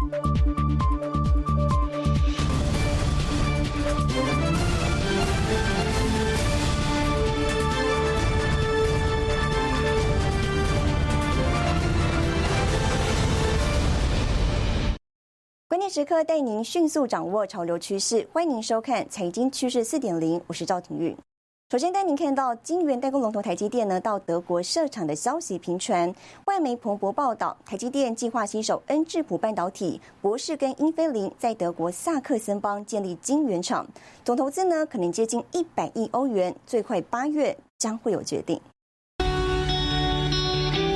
关键时刻带您迅速掌握潮流趋势，欢迎您收看《财经趋势四点零》，我是赵廷玉。首先带您看到晶圆代工龙头台积电呢到德国设厂的消息频传，外媒彭博报道，台积电计划携手恩智浦半导体、博士跟英飞凌在德国萨克森邦建立晶圆厂，总投资呢可能接近一百亿欧元，最快八月将会有决定。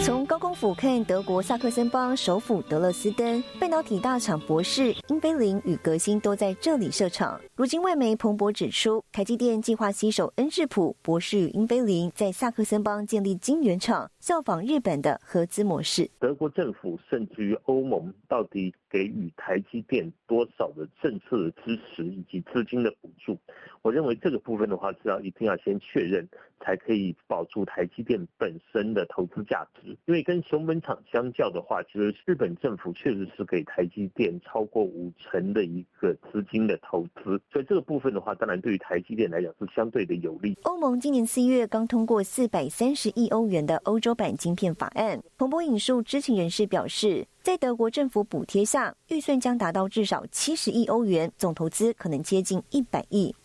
从高空俯瞰德国萨克森邦首府德勒斯登，半导体大厂博士、英飞凌与革新都在这里设厂。如今外媒彭博指出，台积电计划携手恩智浦、博士与英飞凌在萨克森邦建立晶圆厂，效仿日本的合资模式。德国政府甚至于欧盟，到底给予台积电多少的政策的支持以及资金的补助？我认为这个部分的话是要一定要先确认，才可以保住台积电本身的投资价值。因为跟熊本厂相较的话，其实日本政府确实是给台积电超过五成的一个资金的投资，所以这个部分的话，当然对于台积电来讲是相对的有利。欧盟今年四月刚通过四百三十亿欧元的欧洲版晶片法案，彭博引述知情人士表示，在德国政府补贴下，预算将达到至少七十亿欧元，总投资可能接近一百亿。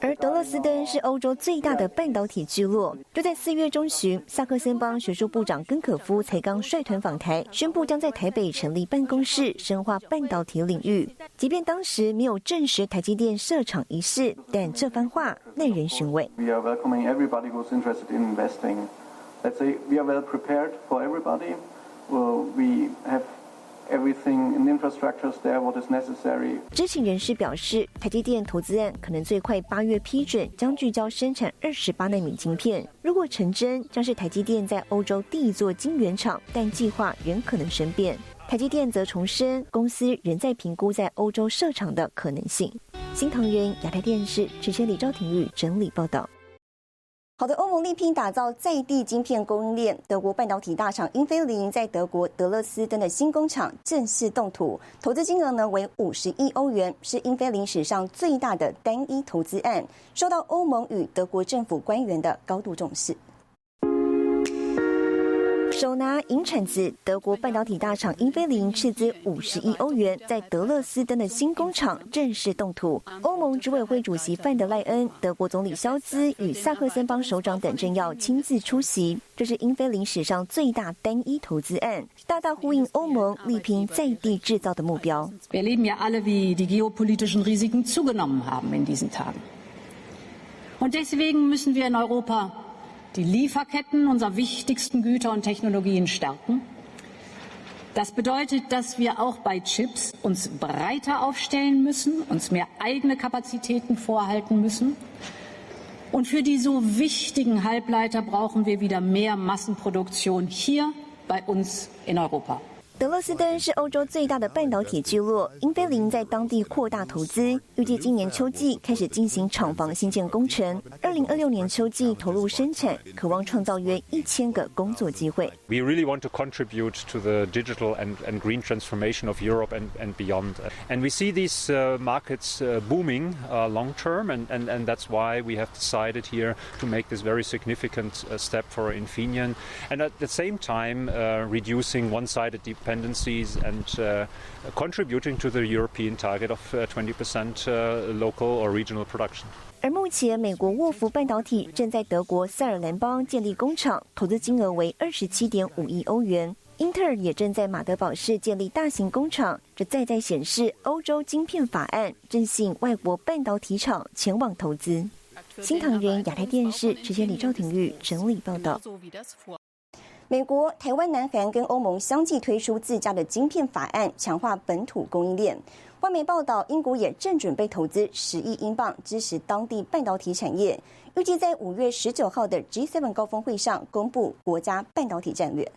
而德勒斯登是欧洲最大的半导体聚落。就在四月中旬，萨克森邦学术部长根可夫才刚率团访台，宣布将在台北成立办公室，深化半导体领域。即便当时没有证实台积电设厂一事，但这番话耐人寻味。Let's say we are well prepared for everybody. Well, we have everything in infrastructures there what is necessary. 知情人士表示，台积电投资案可能最快八月批准，将聚焦生产二十八纳米晶片。如果成真，将是台积电在欧洲第一座晶圆厂，但计划仍可能生变。台积电则重申，公司仍在评估在欧洲设厂的可能性。新唐人亚太电视主持李昭廷玉整理报道。好的，欧盟力拼打造在地晶片供应链。德国半导体大厂英飞凌在德国德勒斯登的新工厂正式动土，投资金额呢为五十亿欧元，是英飞凌史上最大的单一投资案，受到欧盟与德国政府官员的高度重视。手拿银铲子，德国半导体大厂英飞凌斥资五十亿欧元，在德勒斯登的新工厂正式动土。欧盟执委会主席范德赖恩、德国总理肖兹与萨克森邦首长等政要亲自出席。这是英飞凌史上最大单一投资案，大大呼应欧盟力拼在地制造的目标。Die Lieferketten unserer wichtigsten Güter und Technologien stärken. Das bedeutet, dass wir auch bei Chips uns breiter aufstellen müssen, uns mehr eigene Kapazitäten vorhalten müssen. Und für die so wichtigen Halbleiter brauchen wir wieder mehr Massenproduktion hier bei uns in Europa. 德勒斯登是欧洲最大的半导体聚落，英飞凌在当地扩大投资，预计今年秋季开始进行厂房新建工程，二零二六年秋季投入生产，渴望创造约一千个工作机会。We really want to contribute to the digital and and green transformation of Europe and and beyond, and we see these markets booming long term, and and and that's why we have decided here to make this very significant step for Infineon, and at the same time reducing one-sided dependencies and uh, contributing to the European target of 20% uh, local or regional production. 而目前，美国沃福半导体正在德国塞尔兰邦建立工厂，投资金额为二十七点五亿欧元。英特尔也正在马德堡市建立大型工厂，这再在显示欧洲晶片法案正吸引外国半导体厂前往投资。新唐人亚太电视直接李兆廷玉整理报道。美国、台湾、南韩跟欧盟相继推出自家的晶片法案，强化本土供应链。外媒报道，英国也正准备投资十亿英镑支持当地半导体产业，预计在五月十九号的 G7 高峰会上公布国家半导体战略。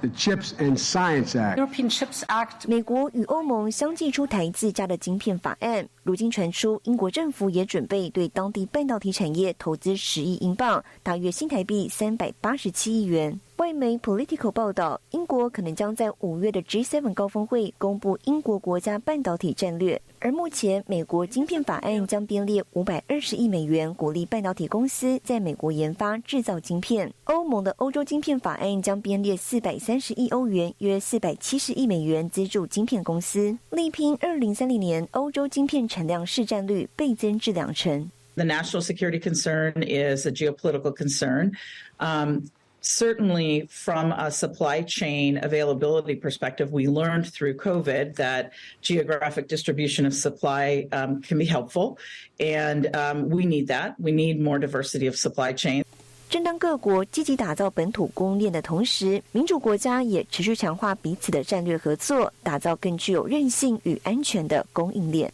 The Chips and Science Act. European Chips Act. 美国与欧盟相继出台自家的晶片法案，如今传出英国政府也准备对当地半导体产业投资十亿英镑，大约新台币三百八十七亿元。外媒 Political 报道，英国可能将在五月的 G7 高峰会公布英国国家半导体战略。而目前，美国晶片法案将编列五百二十亿美元，鼓励半导体公司在美国研发制造晶片。欧盟的欧洲晶片法案将编列四百三十亿欧元，约四百七十亿美元，资助晶片公司，力拼二零三零年欧洲晶片产量市占率倍增至两成。The national security concern is a geopolitical concern. Um, certainly from a supply chain availability perspective, we learned through COVID that geographic distribution of supply can be helpful, and we need that. We need more diversity of supply chain. 正当各国积极打造本土供应链的同时，民主国家也持续强化彼此的战略合作，打造更具有韧性与安全的供应链。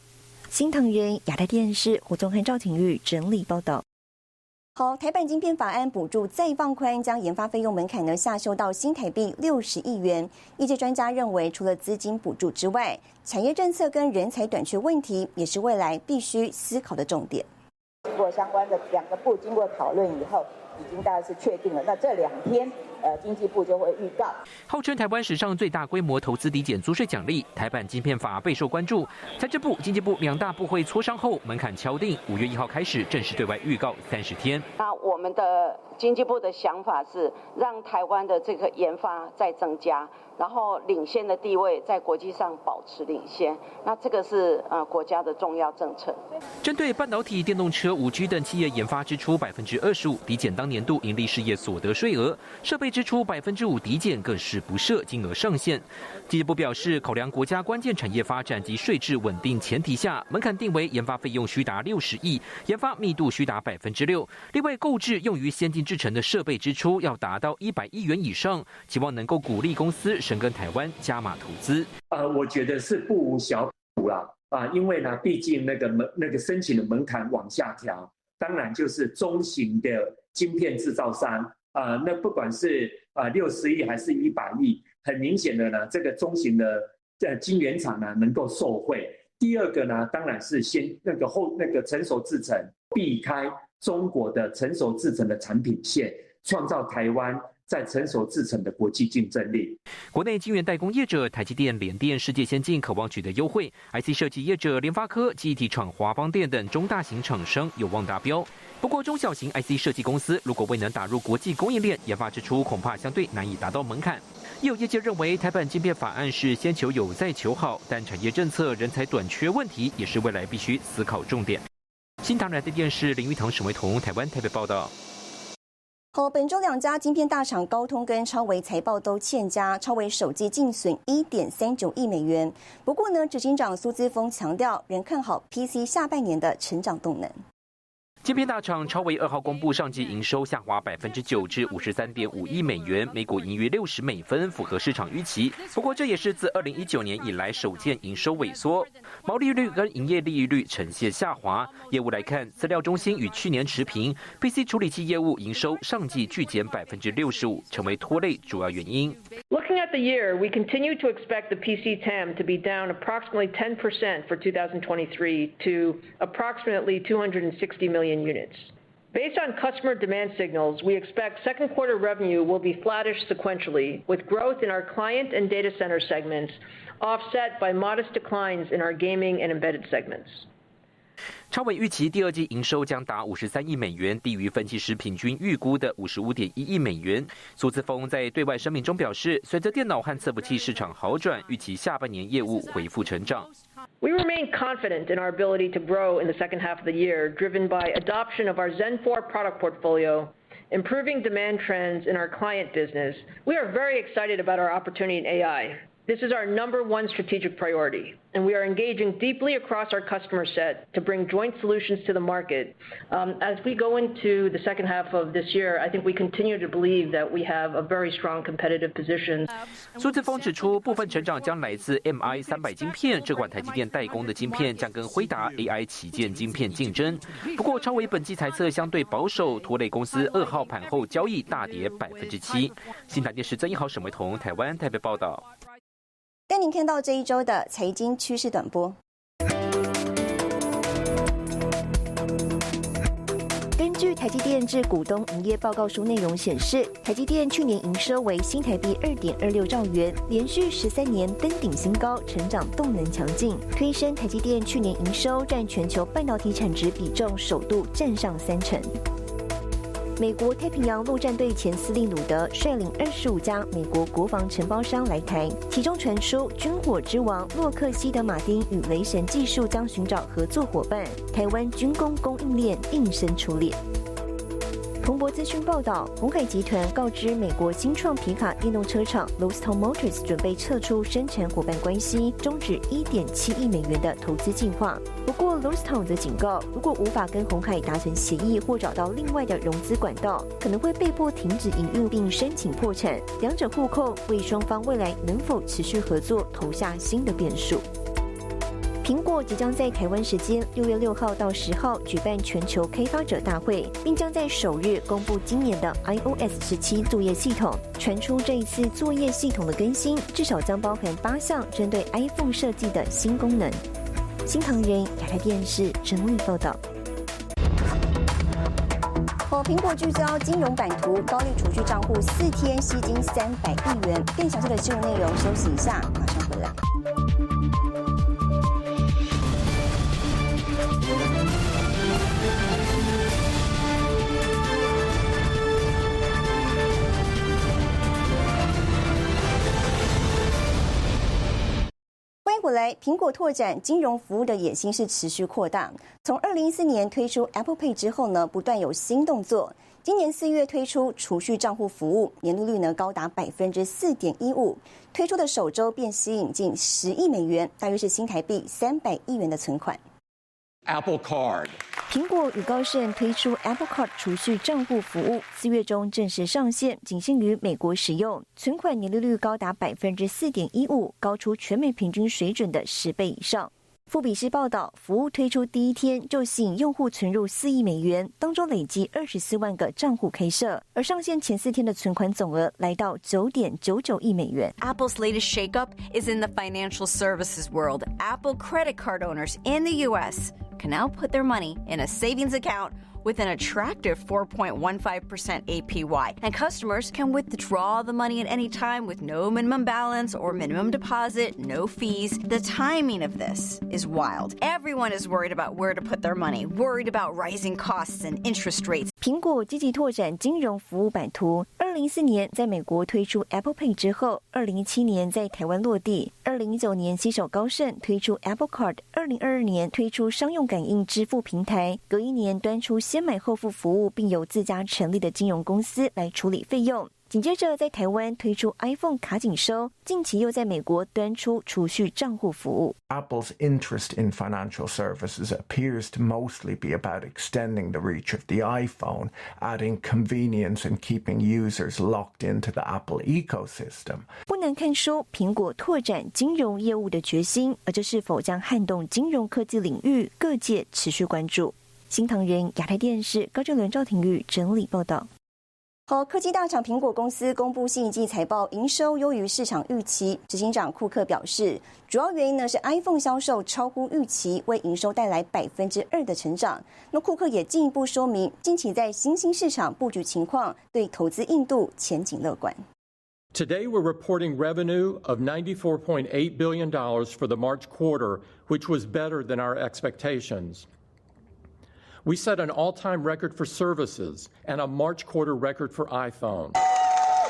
新唐人亚太电视胡宗汉、赵廷玉整理报道。好，台版晶片法案补助再放宽，将研发费用门槛呢下修到新台币六十亿元。业界专家认为，除了资金补助之外，产业政策跟人才短缺问题也是未来必须思考的重点。经过相关的两个部经过讨论以后。已经大概是确定了，那这两天，呃，经济部就会预告。号称台湾史上最大规模投资抵减租税奖励，台版晶片法备受关注。财政部、经济部两大部会磋商后，门槛敲定，五月一号开始正式对外预告三十天。那我们的经济部的想法是，让台湾的这个研发再增加。然后领先的地位在国际上保持领先，那这个是呃国家的重要政策。针对半导体、电动车、五 G 等企业研发支出百分之二十五抵减当年度盈利事业所得税额，设备支出百分之五抵减更是不设金额上限。经济部表示，考量国家关键产业发展及税制稳定前提下，门槛定为研发费用需达六十亿，研发密度需达百分之六。另外，购置用于先进制程的设备支出要达到一百亿元以上，希望能够鼓励公司。深耕台湾加码投资，呃，我觉得是不无小补啦，啊，因为呢，毕竟那个门那个申请的门槛往下调，当然就是中型的晶片制造商，啊，那不管是啊六十亿还是一百亿，很明显的呢，这个中型的呃晶圆厂呢能够受惠。第二个呢，当然是先那个后那个成熟制程，避开中国的成熟制程的产品线，创造台湾。在成熟制成的国际竞争力，国内晶圆代工业者台积电、联电、世界先进渴望取得优惠；IC 设计业者联发科、记忆体厂华邦电等中大型厂商有望达标。不过，中小型 IC 设计公司如果未能打入国际供应链，研发支出恐怕相对难以达到门槛。也有业界认为，台版晶片法案是先求有再求好，但产业政策、人才短缺问题也是未来必须思考重点。新唐人电视林玉堂、沈维彤，台湾台北报道。好，本周两家晶片大厂高通跟超维财报都欠佳，超维手机净损一点三九亿美元。不过呢，执行长苏姿峰强调，仍看好 PC 下半年的成长动能。晶片大厂超维二号公布上季营收下滑百分之九至五十三点五亿美元，每股盈余六十美分，符合市场预期。不过这也是自二零一九年以来首见营收萎缩，毛利率跟营业利率呈现下滑。业务来看，资料中心与去年持平，PC 处理器业务营收上季巨减百分之六十五，成为拖累主要原因。Looking at the year, we continue to expect the PC TAM to be down approximately 10% for 2023 to approximately 260 million units. Based on customer demand signals, we expect second quarter revenue will be flattish sequentially, with growth in our client and data center segments offset by modest declines in our gaming and embedded segments. 超伟预期第二季营收将达五十三亿美元，低于分析师平均预估的五十五点一亿美元。苏志峰在对外声明中表示，随着电脑和伺服器市场好转，预期下半年业务恢复成长。We remain confident in our ability to grow in the second half of the year, driven by adoption of our Zen 4 product portfolio, improving demand trends in our client business. We are very excited about our opportunity in AI. This is our number one strategic priority, and we are engaging deeply across our customer set to bring joint solutions to the market. Um, as we go into the second half of this year, I think we continue to believe that we have a very strong competitive position. 苏志峰指出，部分成长将来自 MI 三百晶片，这款台积电代工的晶片将跟辉达 AI 旗舰晶片竞争。不过，超微本季财测相对保守，拖累公司二号盘后交易大跌百分之七。新台电视曾一豪、沈维彤，台湾台北报道。 带您看到这一周的财经趋势短波。根据台积电致股东营业报告书内容显示，台积电去年营收为新台币二点二六兆元，连续十三年登顶新高，成长动能强劲，推升台积电去年营收占全球半导体产值比重首度占上三成。美国太平洋陆战队前司令鲁德率领二十五家美国国防承包商来台，其中传出军火之王洛克希德马丁与雷神技术将寻找合作伙伴，台湾军工供应链应声出列。彭博资讯报道，鸿海集团告知美国新创皮卡电动车厂 l o s t o n Motors 准备撤出生产伙伴关系，终止一点七亿美元的投资计划。不过 l o s t o n 则警告，如果无法跟鸿海达成协议或找到另外的融资管道，可能会被迫停止营运并申请破产。两者互扣，为双方未来能否持续合作投下新的变数。苹果即将在台湾时间六月六号到十号举办全球开发者大会，并将在首日公布今年的 iOS 十七作业系统。传出这一次作业系统的更新，至少将包含八项针对 iPhone 设计的新功能。新唐人亚太电视整理报道。哦，苹果聚焦金融版图，高利储蓄账户四天吸金三百亿元。更详细的新闻内容，休息一下，马上回来。苹果拓展金融服务的野心是持续扩大。从二零一四年推出 Apple Pay 之后呢，不断有新动作。今年四月推出储蓄账户服务，年利率呢高达百分之四点一五，推出的首周便吸引近十亿美元，大约是新台币三百亿元的存款。Apple Card。苹果与高盛推出 Apple Card 储蓄账户服务，四月中正式上线，仅限于美国使用。存款年利率高达百分之四点一五，高出全美平均水准的十倍以上。富比士报道，服务推出第一天就吸引用户存入四亿美元，当中累计二十四万个账户开设，而上线前四天的存款总额来到九点九九亿美元。Apple's latest shakeup is in the financial services world. Apple credit card owners in the U.S. can now put their money in a savings account with an attractive 4.15% APY. And customers can withdraw the money at any time with no minimum balance or minimum deposit, no fees. The timing of this is wild. Everyone is worried about where to put their money, worried about rising costs and interest rates. 苹果积极拓展金融服务版图。二零一四年在美国推出 Apple Pay 之后，二零一七年在台湾落地，二零一九年携手高盛推出 Apple Card，二零二二年推出商用感应支付平台，隔一年端出先买后付服务，并由自家成立的金融公司来处理费用。紧接着，在台湾推出 iPhone 卡紧收，近期又在美国端出储蓄账户服务。Apple's interest in financial services appears to mostly be about extending the reach of the iPhone, adding convenience and keeping users locked into the Apple ecosystem. 不难看出苹果拓展金融业务的决心，而这是否将撼动金融科技领域，各界持续关注。新唐人亚太电视高正伦、赵廷玉整理报道。好，科技大厂苹果公司公布新一季财报，营收优于市场预期。执行长库克表示，主要原因呢是 iPhone 销售超乎预期，为营收带来百分之二的成长。那库克也进一步说明，近期在新兴市场布局情况，对投资印度前景乐观。Today we're reporting revenue of $94.8 billion dollars for the March quarter, which was better than our expectations. We set an all time record for services and a March quarter record for iPhone.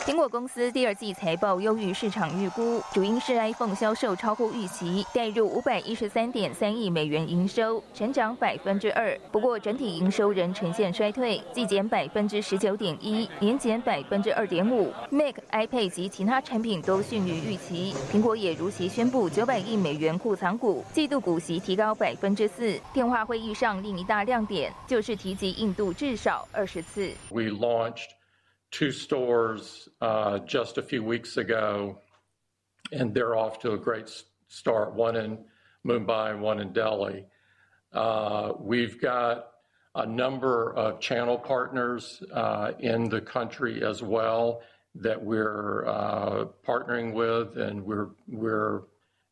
苹果公司第二季财报优于市场预估，主因是 iPhone 销售超乎预期，带入五百一十三点三亿美元营收，成长百分之二。不过整体营收仍呈现衰退，季减百分之十九点一，年减百分之二点五。Mac、iPad 及其他产品都逊于预期。苹果也如期宣布九百亿美元库藏股，季度股息提高百分之四。电话会议上另一大亮点就是提及印度至少二十次。We launched. Two stores uh, just a few weeks ago, and they're off to a great start. One in Mumbai, one in Delhi. Uh, we've got a number of channel partners uh, in the country as well that we're uh, partnering with, and we're we're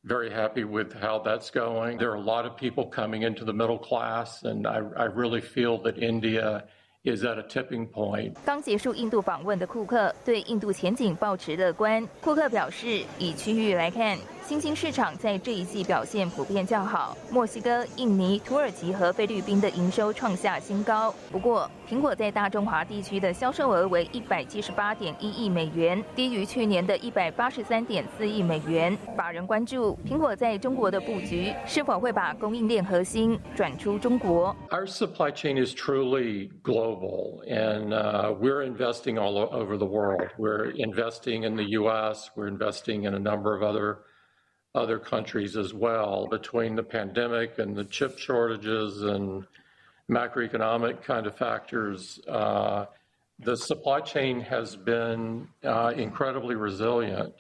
very happy with how that's going. There are a lot of people coming into the middle class, and I, I really feel that India is at a tipping point. 刚结束印度访问的库克对印度前景保持乐观。库克表示，以区域来看。新兴市场在这一季表现普遍较好，墨西哥、印尼、土耳其和菲律宾的营收创下新高。不过，苹果在大中华地区的销售额为一百七十八点一亿美元，低于去年的一百八十三点四亿美元。法人关注苹果在中国的布局是否会把供应链核心转出中国。Our supply chain is truly global, and we're investing all over the world. We're investing in the U.S. We're investing in a number of other. Other countries as well between the pandemic and the chip shortages and macroeconomic kind of factors. Uh, the supply chain has been uh, incredibly resilient,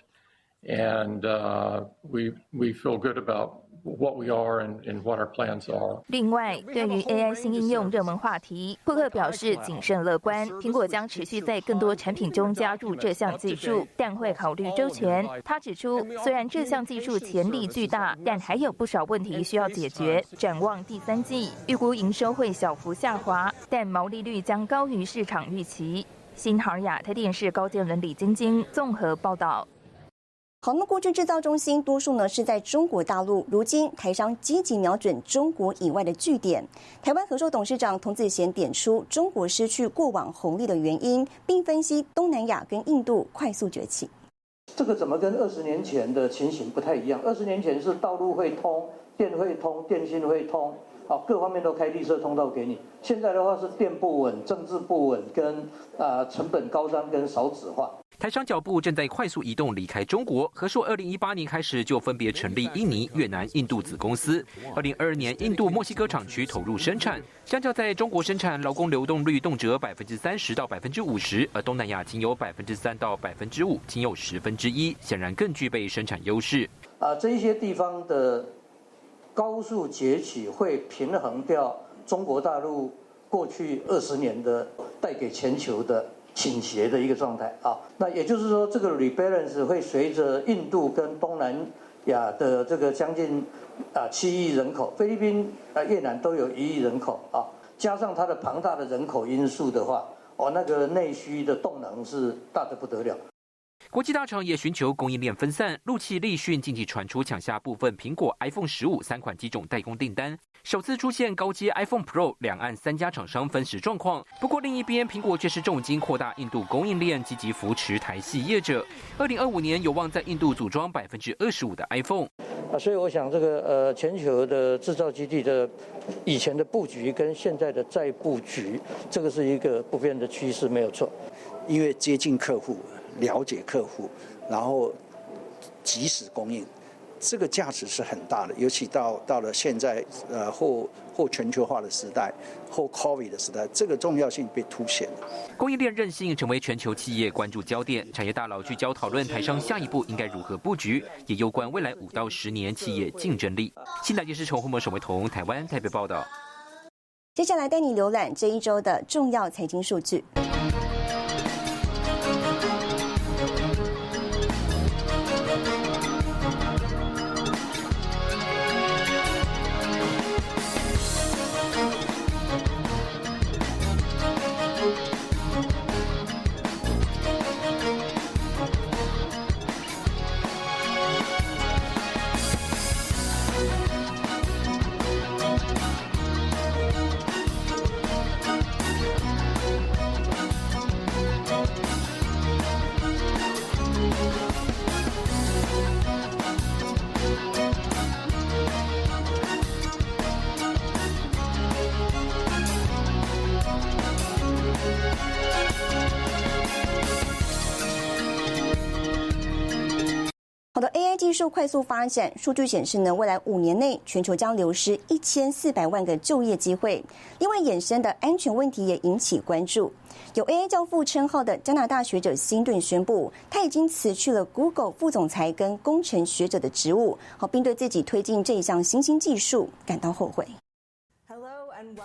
and uh, we we feel good about what we are and, and what our plans are. 另外，对于 AI 新应用热门话题，库克表示谨慎乐观。苹果将持续在更多产品中加入这项技术，但会考虑周全。他指出，虽然这项技术潜力巨大，但还有不少问题需要解决。展望第三季，预估营收会小幅下滑，但毛利率将高于市场预期。新航亚太电视高阶人李晶晶综合报道。好，那么过去制造中心多数呢是在中国大陆，如今台商积极瞄准中国以外的据点。台湾合作董事长童子贤点出中国失去过往红利的原因，并分析东南亚跟印度快速崛起。这个怎么跟二十年前的情形不太一样？二十年前是道路会通、电会通、电信会通，好，各方面都开绿色通道给你。现在的话是电不稳、政治不稳，跟啊成本高涨跟少子化。台商脚步正在快速移动离开中国。和硕二零一八年开始就分别成立印尼、越南、印度子公司。二零二二年，印度墨西哥厂区投入生产。相较在中国生产，劳工流动率动辄百分之三十到百分之五十，而东南亚仅有百分之三到百分之五，仅有十分之一，显然更具备生产优势。啊，这一些地方的高速崛起会平衡掉中国大陆过去二十年的带给全球的。倾斜的一个状态啊，那也就是说，这个 rebalance 会随着印度跟东南亚的这个将近啊七亿人口，菲律宾啊越南都有一亿人口啊，加上它的庞大的人口因素的话，哦，那个内需的动能是大的不得了。国际大厂也寻求供应链分散，陆气立讯近期传出抢下部分苹果 iPhone 十五三款机种代工订单。首次出现高阶 iPhone Pro 两岸三家厂商分食状况。不过另一边，苹果却是重金扩大印度供应链，积极扶持台系业者。二零二五年有望在印度组装百分之二十五的 iPhone。啊，所以我想这个呃，全球的制造基地的以前的布局跟现在的再布局，这个是一个不变的趋势，没有错。因为接近客户，了解客户，然后及时供应。这个价值是很大的，尤其到到了现在，呃，后后全球化的时代，后 COVID 的时代，这个重要性被凸显了。供应链韧性成为全球企业关注焦点，产业大佬聚焦讨论台商下一步应该如何布局，也攸关未来五到十年企业竞争力。新台电视陈宏模、沈维彤，台湾台北报道。接下来带你浏览这一周的重要财经数据。就快速发展，数据显示呢，未来五年内全球将流失一千四百万个就业机会。另外，衍生的安全问题也引起关注。有 AI 教父称号的加拿大学者辛顿宣布，他已经辞去了 Google 副总裁跟工程学者的职务，好，并对自己推进这一项新兴技术感到后悔。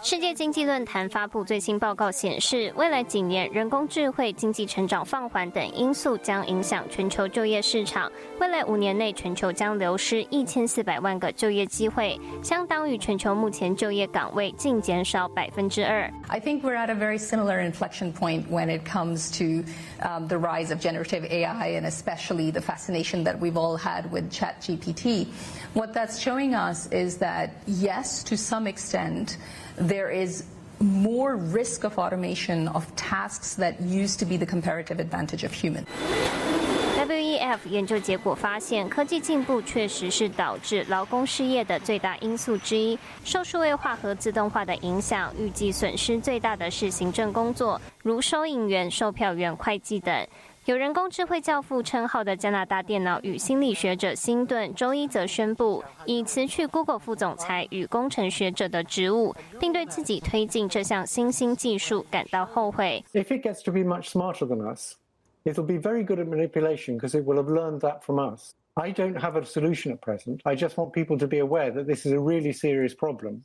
世界经济论坛发布最新报告显示，未来几年人工智慧、经济成长放缓等因素将影响全球就业市场。未来五年内，全球将流失一千四百万个就业机会，相当于全球目前就业岗位净减少百分之二。I think we're at a very similar inflection point when it comes to um, the rise of generative AI and especially the fascination that we've all had with ChatGPT. What that's showing us is that yes, to some extent There is more risk of automation of tasks that used to be the comparative advantage of humans. WEF 研究结果发现，科技进步确实是导致劳工失业的最大因素之一。受数位化和自动化的影响，预计损失最大的是行政工作，如收银员、售票员、会计等。有人工智慧教父称号的加拿大电脑与心理学者辛顿周一则宣布，已辞去 Google 副总裁与工程学者的职务，并对自己推进这项新兴技术感到后悔。If it gets to be much smarter than us, it'll be very good at manipulation because it will have learned that from us. I don't have a solution at present. I just want people to be aware that this is a really serious problem.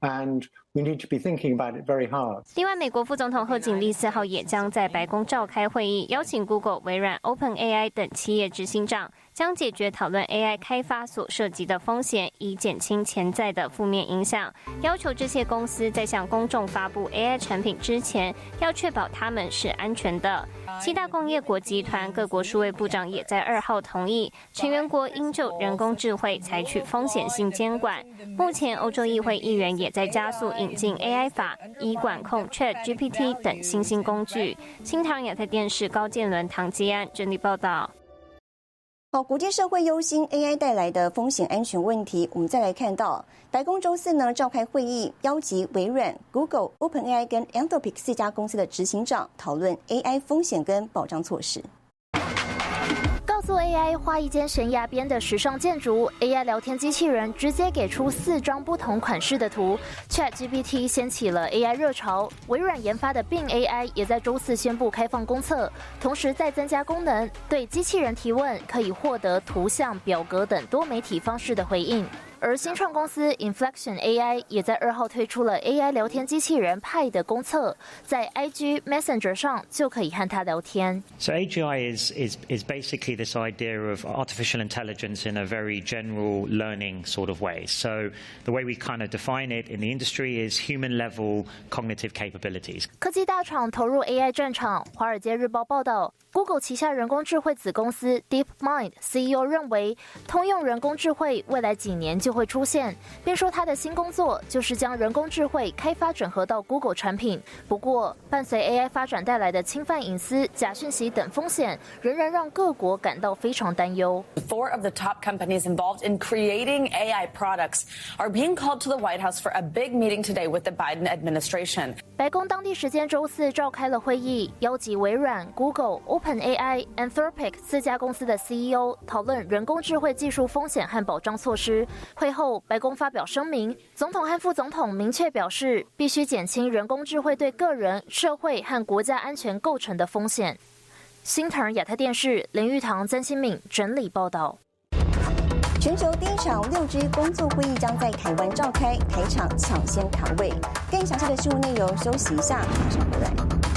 And we need to be thinking about it very hard. 另外，美国副总统贺锦丽四号也将在白宫召开会议，邀请 Google、微软、OpenAI 等企业执行长。将解决讨论 AI 开发所涉及的风险，以减轻潜在的负面影响。要求这些公司在向公众发布 AI 产品之前，要确保它们是安全的。七大工业国集团各国数位部长也在二号同意，成员国应就人工智慧采取风险性监管。目前，欧洲议会议员也在加速引进 AI 法，以管控 ChatGPT 等新兴工具。新唐亚太电视高建伦、唐吉安整理报道。好，国际社会忧心 AI 带来的风险安全问题。我们再来看到，白宫周四呢召开会议，邀集微软、Google、OpenAI 跟 Anthropic 四家公司的执行长讨论 AI 风险跟保障措施。告诉 AI 画一间悬崖边的时尚建筑，AI 聊天机器人直接给出四张不同款式的图。ChatGPT 掀起了 AI 热潮，微软研发的 Bing AI 也在周四宣布开放公测，同时再增加功能，对机器人提问可以获得图像、表格等多媒体方式的回应。而新创公司 Inflection AI 也在二号推出了 AI 聊天机器人派的公测，在 IG Messenger 上就可以和它聊天。So AGI is is is basically this idea of artificial intelligence in a very general learning sort of way. So the way we kind of define it in the industry is human level cognitive capabilities. 科技大厂投入 AI 战场，《华尔街日报》报道。Google 旗下人工智慧子公司 DeepMind CEO 认为，通用人工智慧未来几年就 会出现，并说他的新工作就是将人工智慧开发整合到 Google 产品。不过，伴随 AI 发展带来的侵犯隐私、假讯息等风险，仍然让各国感到非常担忧。Four of the top companies involved in creating AI products are being called to the White House for a big meeting today with the Biden administration. 白宫当地时间周四召开了会议，邀集微软、Google、OpenAI、Anthropic 四家公司的 CEO 讨论人工智慧技术风险和保障措施。会后，白宫发表声明，总统和副总统明确表示，必须减轻人工智慧对个人、社会和国家安全构成的风险。新唐亚太电视林玉堂、曾新敏整理报道。全球第一场六 G 工作会议将在台湾召开，台场抢先卡位。更详细的新闻内容，休息一下，马上回来。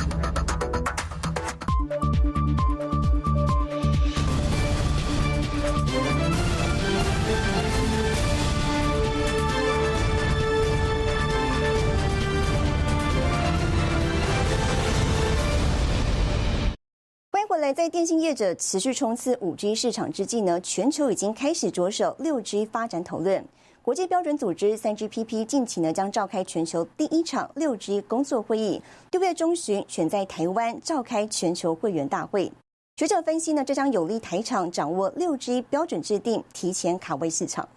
在电信业者持续冲刺五 G 市场之际呢，全球已经开始着手六 G 发展讨论。国际标准组织三 GPP 近期呢将召开全球第一场六 G 工作会议，六月中旬选在台湾召开全球会员大会。学者分析呢，这将有利台厂掌握六 G 标准制定，提前卡位市场。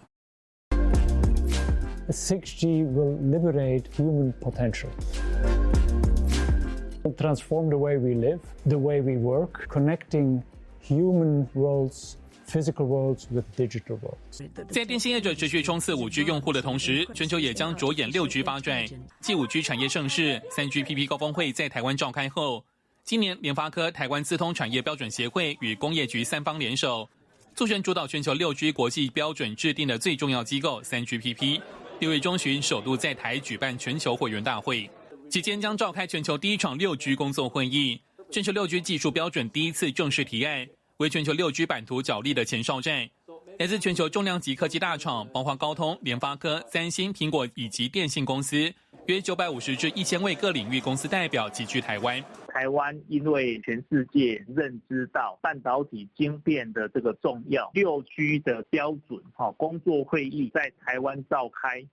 6G will liberate human potential. Transform the way we live, the way we work, connecting human worlds physical worlds with digital worlds. 在电信业者持续冲刺五 G 用户的同时，全球也将着眼六 G 发展。继五 G 产业盛世、三 GPP 高峰会在台湾召开后，今年联发科、台湾资通产业标准协会与工业局三方联手，促成主导全球六 G 国际标准制定的最重要机构三 GPP。六月中旬首度在台举办全球会员大会，期间将召开全球第一场六 G 工作会议。全球六 G 技术标准第一次正式提案，为全球六 G 版图角力的前哨战。来自全球重量级科技大厂，包括高通、联发科、三星、苹果以及电信公司，约九百五十至一千位各领域公司代表集聚台湾。台湾因为全世界认知到半导体晶片的这个重要，六 G 的标准，哈，工作会议在台湾召开，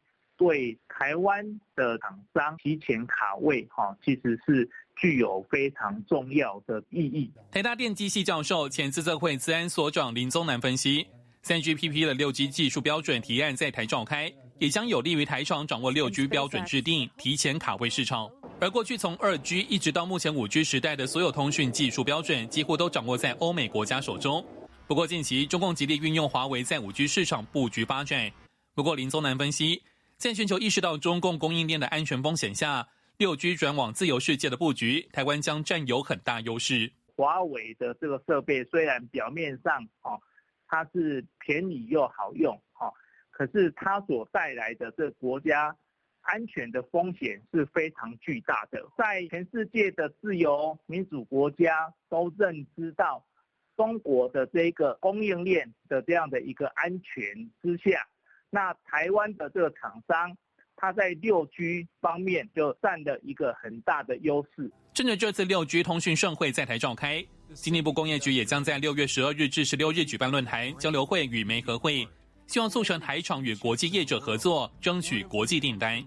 对台湾的厂商提前卡位，哈，其实是具有非常重要的意义。台大电机系教授、前资策会资安所长林宗南分析。三 GPP 的六 G 技术标准提案在台召开，也将有利于台厂掌握六 G 标准制定，提前卡位市场。而过去从二 G 一直到目前五 G 时代的所有通讯技术标准，几乎都掌握在欧美国家手中。不过近期中共极力运用华为在五 G 市场布局发展。不过林宗南分析，在全球意识到中共供应链的安全风险下，六 G 转往自由世界的布局，台湾将占有很大优势。华为的这个设备虽然表面上哦。它是便宜又好用，哦，可是它所带来的这国家安全的风险是非常巨大的。在全世界的自由民主国家都认知到中国的这个供应链的这样的一个安全之下，那台湾的这个厂商，它在六 G 方面就占了一个很大的优势。趁着这次六 G 通讯盛会在台召开。经济部工业局也将在六月十二日至十六日举办论坛、交流会与媒合会，希望促成台厂与国际业者合作，争取国际订单。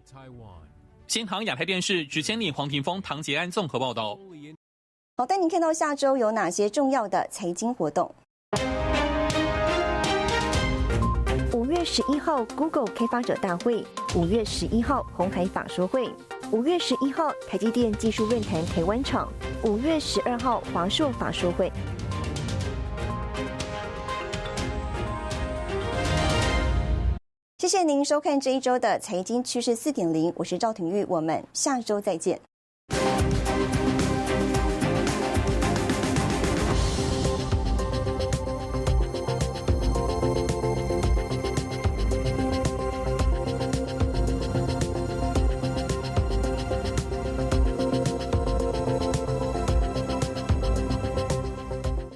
新航亚太电视执监理黄庭峰、唐杰安综合报道。好，带您看到下周有哪些重要的财经活动。十一号，Google 开发者大会；五月十一号，红海法说会。五月十一号，台积电技术论坛台湾场；五月十二号，华硕法说会。谢谢您收看这一周的财经趋势四点零，我是赵廷玉，我们下周再见。